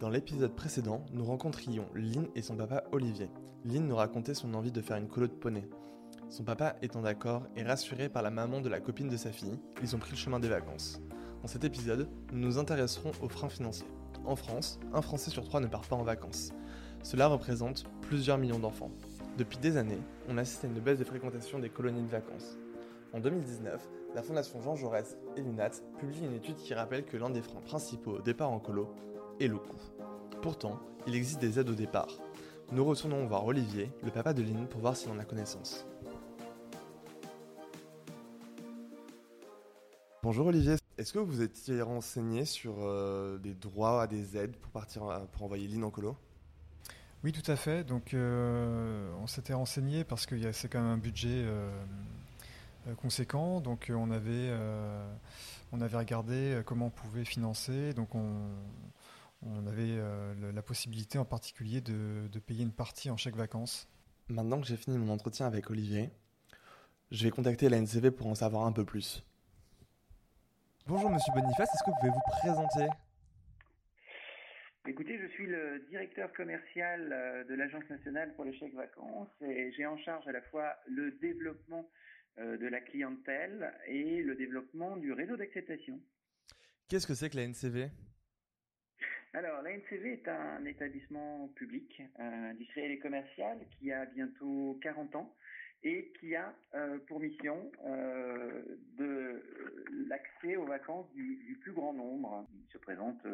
Dans l'épisode précédent, nous rencontrions Lynn et son papa Olivier. Lynn nous racontait son envie de faire une colo de poney. Son papa étant d'accord et rassuré par la maman de la copine de sa fille, ils ont pris le chemin des vacances. Dans cet épisode, nous nous intéresserons aux freins financiers. En France, un Français sur trois ne part pas en vacances. Cela représente plusieurs millions d'enfants. Depuis des années, on assiste à une baisse de fréquentation des colonies de vacances. En 2019, la Fondation Jean Jaurès et l'UNAT publient une étude qui rappelle que l'un des freins principaux au départ en colo est le coût. Pourtant, il existe des aides au départ. Nous retournons voir Olivier, le papa de Lynn, pour voir s'il en a connaissance. Bonjour Olivier, est-ce que vous étiez renseigné sur euh, des droits à des aides pour partir pour envoyer Lynn en colo? Oui, tout à fait. Donc, euh, on s'était renseigné parce que c'est quand même un budget euh, conséquent. Donc, on avait on avait regardé comment on pouvait financer. Donc, on, on avait la possibilité en particulier de, de payer une partie en chèque vacances. Maintenant que j'ai fini mon entretien avec Olivier, je vais contacter la NCV pour en savoir un peu plus. Bonjour Monsieur Boniface, est-ce que vous pouvez vous présenter? Écoutez, je suis le directeur commercial euh, de l'Agence nationale pour les chèques vacances et j'ai en charge à la fois le développement euh, de la clientèle et le développement du réseau d'acceptation. Qu'est-ce que c'est que la NCV alors, la NCV est un établissement public, euh, industriel et commercial qui a bientôt 40 ans et qui a euh, pour mission euh, de l'accès aux vacances du, plus grand nombre. Il se présente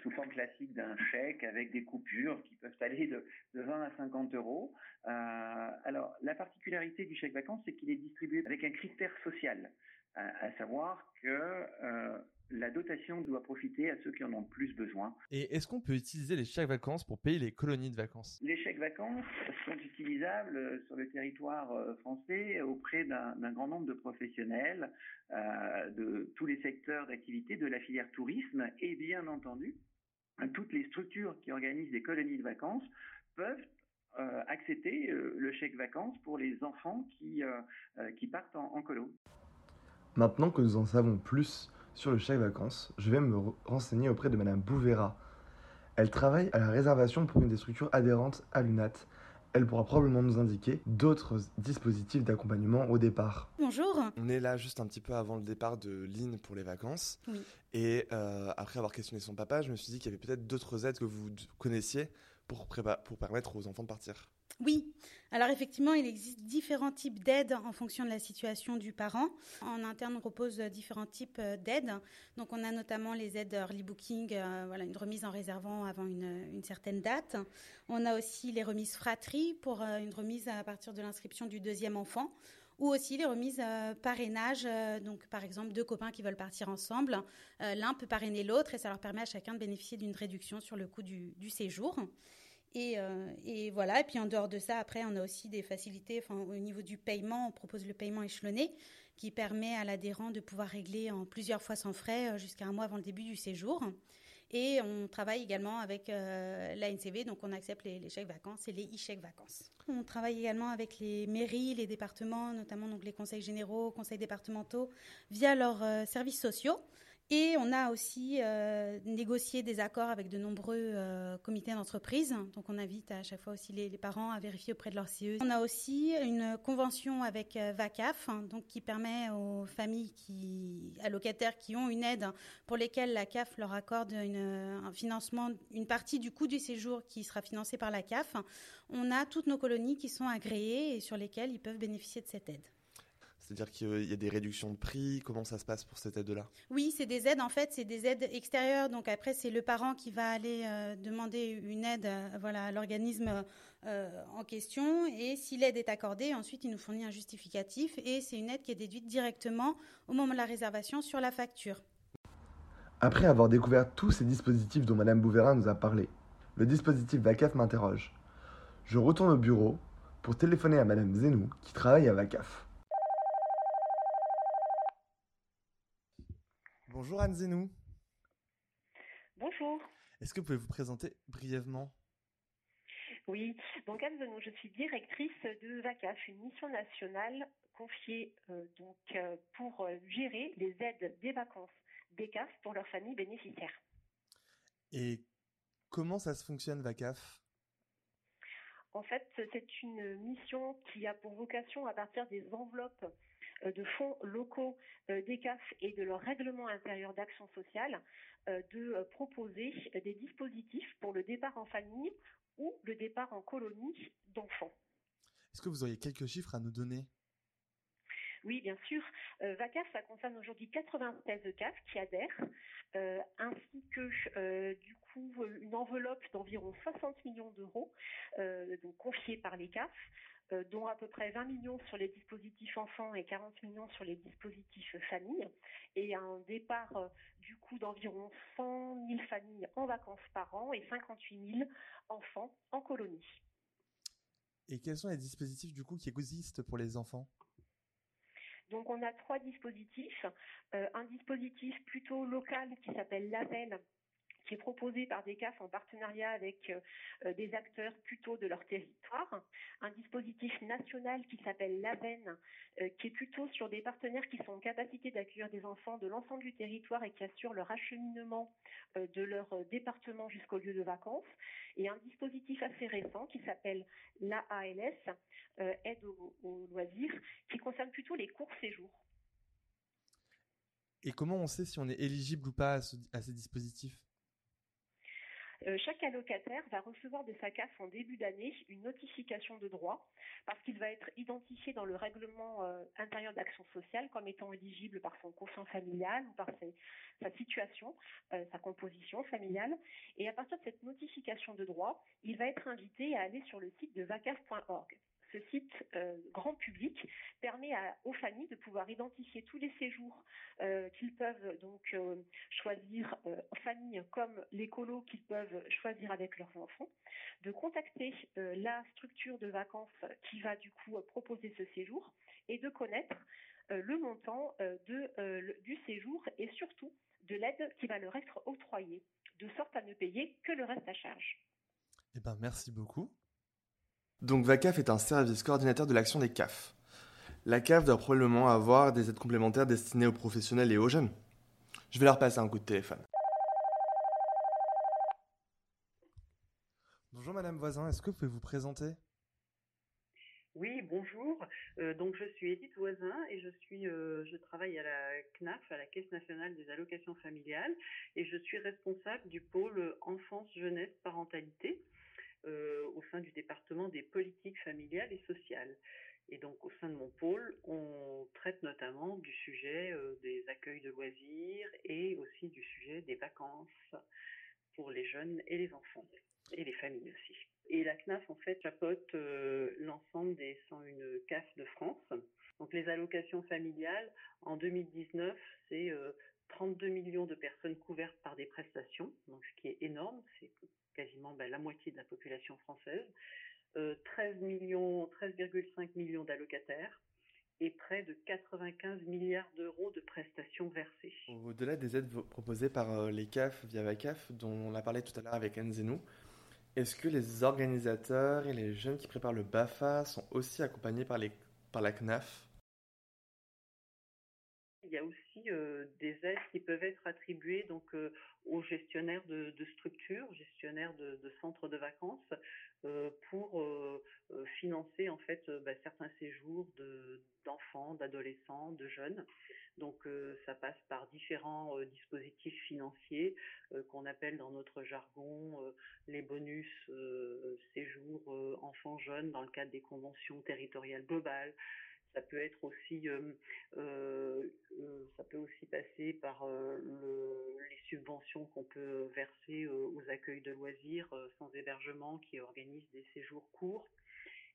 sous forme classique d'un chèque avec des coupures qui peuvent aller de, de 20 à 50 euros. Alors, la particularité du chèque vacances, c'est qu'il est distribué avec un critère social, à savoir que la dotation doit profiter à ceux qui en ont le plus besoin. Et est-ce qu'on peut utiliser les chèques vacances pour payer les colonies de vacances? Les chèques vacances sont utilisables sur le territoire euh, français auprès d'un grand nombre de professionnels euh, de tous les secteurs d'activité de la filière tourisme et bien entendu toutes les structures qui organisent des colonies de vacances peuvent euh, accepter euh, le chèque vacances pour les enfants qui, euh, qui partent en, en colo. Maintenant que nous en savons plus sur le chèque vacances, je vais me renseigner auprès de Madame Bouvera. Elle travaille à la réservation pour une des structures adhérentes à l'UNAT. Elle pourra probablement nous indiquer d'autres dispositifs d'accompagnement au départ. Bonjour. On est là juste un petit peu avant le départ de Lynn pour les vacances. Oui. Et euh, après avoir questionné son papa, je me suis dit qu'il y avait peut-être d'autres aides que vous connaissiez pour, pour permettre aux enfants de partir. Oui, alors effectivement, il existe différents types d'aides en fonction de la situation du parent. En interne, on propose différents types d'aides. Donc, on a notamment les aides early booking, euh, voilà, une remise en réservant avant une, certaine date. On a aussi les remises fratrie pour euh, une remise à partir de l'inscription du deuxième enfant ou aussi les remises euh, parrainage. Euh, donc, par exemple, deux copains qui veulent partir ensemble, euh, l'un peut parrainer l'autre et ça leur permet à chacun de bénéficier d'une réduction sur le coût du séjour. Et, euh, et, voilà. Et puis en dehors de ça, après, on a aussi des facilités. Au niveau du paiement, on propose le paiement échelonné, qui permet à l'adhérent de pouvoir régler en plusieurs fois sans frais euh, jusqu'à un mois avant le début du séjour. Et on travaille également avec euh, la NCV, donc on accepte les, les chèques vacances et les e-chèques vacances. On travaille également avec les mairies, les départements, notamment donc les conseils généraux, conseils départementaux, via leurs euh, services sociaux. Et on a aussi euh, négocié des accords avec de nombreux euh, comités d'entreprise. Donc on invite à chaque fois aussi les, parents à vérifier auprès de leur CE. On a aussi une convention avec euh, VACAF, hein, donc qui permet aux familles qui allocataires qui ont une aide pour lesquelles la CAF leur accorde un financement, une partie du coût du séjour qui sera financé par la CAF. On a toutes nos colonies qui sont agréées et sur lesquelles ils peuvent bénéficier de cette aide. C'est-à-dire qu'il y a des réductions de prix. Comment ça se passe pour cette aide-là? Oui, c'est des aides. En fait, c'est des aides extérieures. Donc après, c'est le parent qui va aller euh, demander une aide, euh, voilà, à l'organisme euh, en question. Et si l'aide est accordée, ensuite, il nous fournit un justificatif. Et c'est une aide qui est déduite directement au moment de la réservation sur la facture. Après avoir découvert tous ces dispositifs dont Madame Bouvera nous a parlé, le dispositif VACAF m'interroge. Je retourne au bureau pour téléphoner à Madame Zenou qui travaille à VACAF. Bonjour Anne Zenou. Bonjour. Est-ce que vous pouvez vous présenter brièvement? Oui, donc Anne Zenou, je suis directrice de VACAF, une mission nationale confiée euh, donc euh, pour gérer les aides des vacances des CAF pour leurs familles bénéficiaires. Et Comment ça se fonctionne, VACAF? En fait, c'est une mission qui a pour vocation, à partir des enveloppes euh, de fonds locaux euh, des CAF et de leur règlement intérieur d'action sociale, euh, de proposer des dispositifs pour le départ en famille ou le départ en colonie d'enfants. Est-ce que vous auriez quelques chiffres à nous donner? Oui, bien sûr. Euh, VACAF, ça concerne aujourd'hui 96 CAF qui adhèrent, euh, ainsi que euh, du coup une enveloppe d'environ 60 millions d'euros, donc confiée par les CAF, dont à peu près 20 millions sur les dispositifs enfants et 40 millions sur les dispositifs familles, et un départ du coup d'environ 100 000 familles en vacances par an et 58 000 enfants en colonie. Et quels sont les dispositifs du coup qui existent pour les enfants? Donc on a trois dispositifs. Euh, un dispositif plutôt local qui s'appelle Label, qui est proposé par des CAF en partenariat avec euh, des acteurs plutôt de leur territoire, un dispositif national qui s'appelle l'AVEN, euh, qui est plutôt sur des partenaires qui sont en capacité d'accueillir des enfants de l'ensemble du territoire et qui assurent leur acheminement euh, de leur département jusqu'au lieu de vacances, et un dispositif assez récent qui s'appelle l'AALS, aide aux, loisirs, qui concerne plutôt les courts séjours. Et comment on sait si on est éligible ou pas à ces dispositifs? euh, chaque allocataire va recevoir de sa CAF en début d'année une notification de droit parce qu'il va être identifié dans le règlement euh, intérieur d'action sociale comme étant éligible par son quotient familial ou par sa situation, euh, sa composition familiale. Et à partir de cette notification de droit, il va être invité à aller sur le site de vacaf.org ce site euh, grand public permet aux familles de pouvoir identifier tous les séjours euh, qu'ils peuvent donc euh, choisir en famille comme les colos qu'ils peuvent choisir avec leurs enfants, de contacter la structure de vacances qui va du coup proposer ce séjour et de connaître le montant du séjour et surtout de l'aide qui va leur être octroyée, de sorte à ne payer que le reste à charge. Eh ben, merci beaucoup. Donc VACAF est un service coordinateur de l'action des CAF. La CAF doit probablement avoir des aides complémentaires destinées aux professionnels et aux jeunes. Je vais leur passer un coup de téléphone. Bonjour Madame Voisin, est-ce que vous pouvez vous présenter? Oui, bonjour. Euh, donc je suis Edith Voisin et je suis, euh, je travaille à la CNAF, à la Caisse nationale des allocations familiales, et je suis responsable du pôle enfance, jeunesse, parentalité. Euh, au sein du département des politiques familiales et sociales. Et donc au sein de mon pôle, on traite notamment du sujet euh, des accueils de loisirs et aussi du sujet des vacances pour les jeunes et les enfants et les familles aussi. Et la CNAF en fait chapeaute euh, l'ensemble des 101 CAF de France. Donc les allocations familiales en 2019, c'est 32 millions de personnes couvertes par des prestations, donc ce qui est énorme, quasiment ben, la moitié de la population française, 13 euh, millions, 13,5 millions d'allocataires et près de 95 milliards d'euros de prestations versées. Au-delà des aides proposées par euh, les CAF via la CAF, dont on a parlé tout à l'heure avec Anne Zenou, est-ce que les organisateurs et les jeunes qui préparent le BAFA sont aussi accompagnés par, par la CNAF il y a aussi euh, des aides qui peuvent être attribuées donc euh, aux gestionnaires de, structures, gestionnaires de, centres de vacances, euh, pour financer en fait bah, certains séjours d'enfants, d'adolescents, de jeunes. Donc ça passe par différents dispositifs financiers qu'on appelle dans notre jargon les bonus séjours enfants-jeunes dans le cadre des conventions territoriales globales. Ça peut être aussi, euh, euh, euh, ça peut aussi passer par les subventions qu'on peut verser aux accueils de loisirs sans hébergement qui organisent des séjours courts.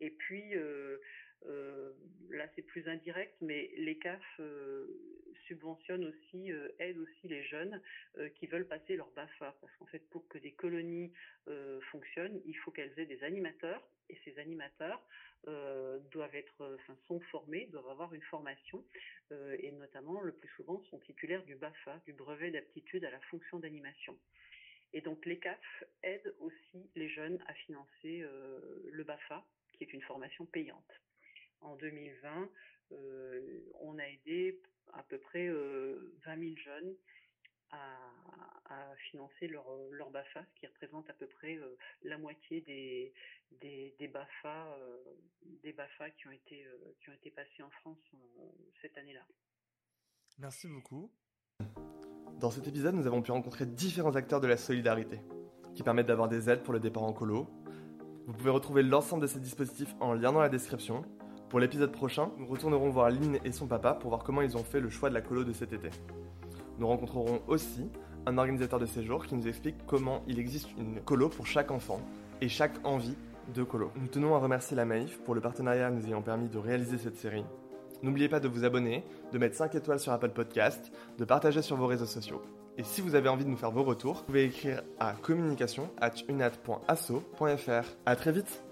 Et puis là, c'est plus indirect, mais les CAF subventionnent aussi, aident aussi les jeunes qui veulent passer leur BAFA, parce qu'en fait, pour que des colonies fonctionnent, il faut qu'elles aient des animateurs, et ces animateurs euh, doivent être, euh, sont formés, doivent avoir une formation, euh, et notamment le plus souvent sont titulaires du BAFA, du brevet d'aptitude à la fonction d'animation. Et donc les CAF aident aussi les jeunes à financer le BAFA, qui est une formation payante. En 2020, on a peu près 20 000 jeunes à, financer leur, leur BAFA, ce qui représente à peu près la moitié des, des, des BAFA, des BAFA qui, ont été, qui ont été passés en France cette année-là. Merci beaucoup. Dans cet épisode, nous avons pu rencontrer différents acteurs de la solidarité, qui permettent d'avoir des aides pour le départ en colo. Vous pouvez retrouver l'ensemble de ces dispositifs en lien dans la description. Pour l'épisode prochain, nous retournerons voir Lynn et son papa pour voir comment ils ont fait le choix de la colo de cet été. Nous rencontrerons aussi un organisateur de séjour qui nous explique comment il existe une colo pour chaque enfant et chaque envie de colo. Nous tenons à remercier la Maïf pour le partenariat nous ayant permis de réaliser cette série. N'oubliez pas de vous abonner, de mettre 5 étoiles sur Apple Podcast, de partager sur vos réseaux sociaux. Et si vous avez envie de nous faire vos retours, vous pouvez écrire à communication at unat.asso.fr. A très vite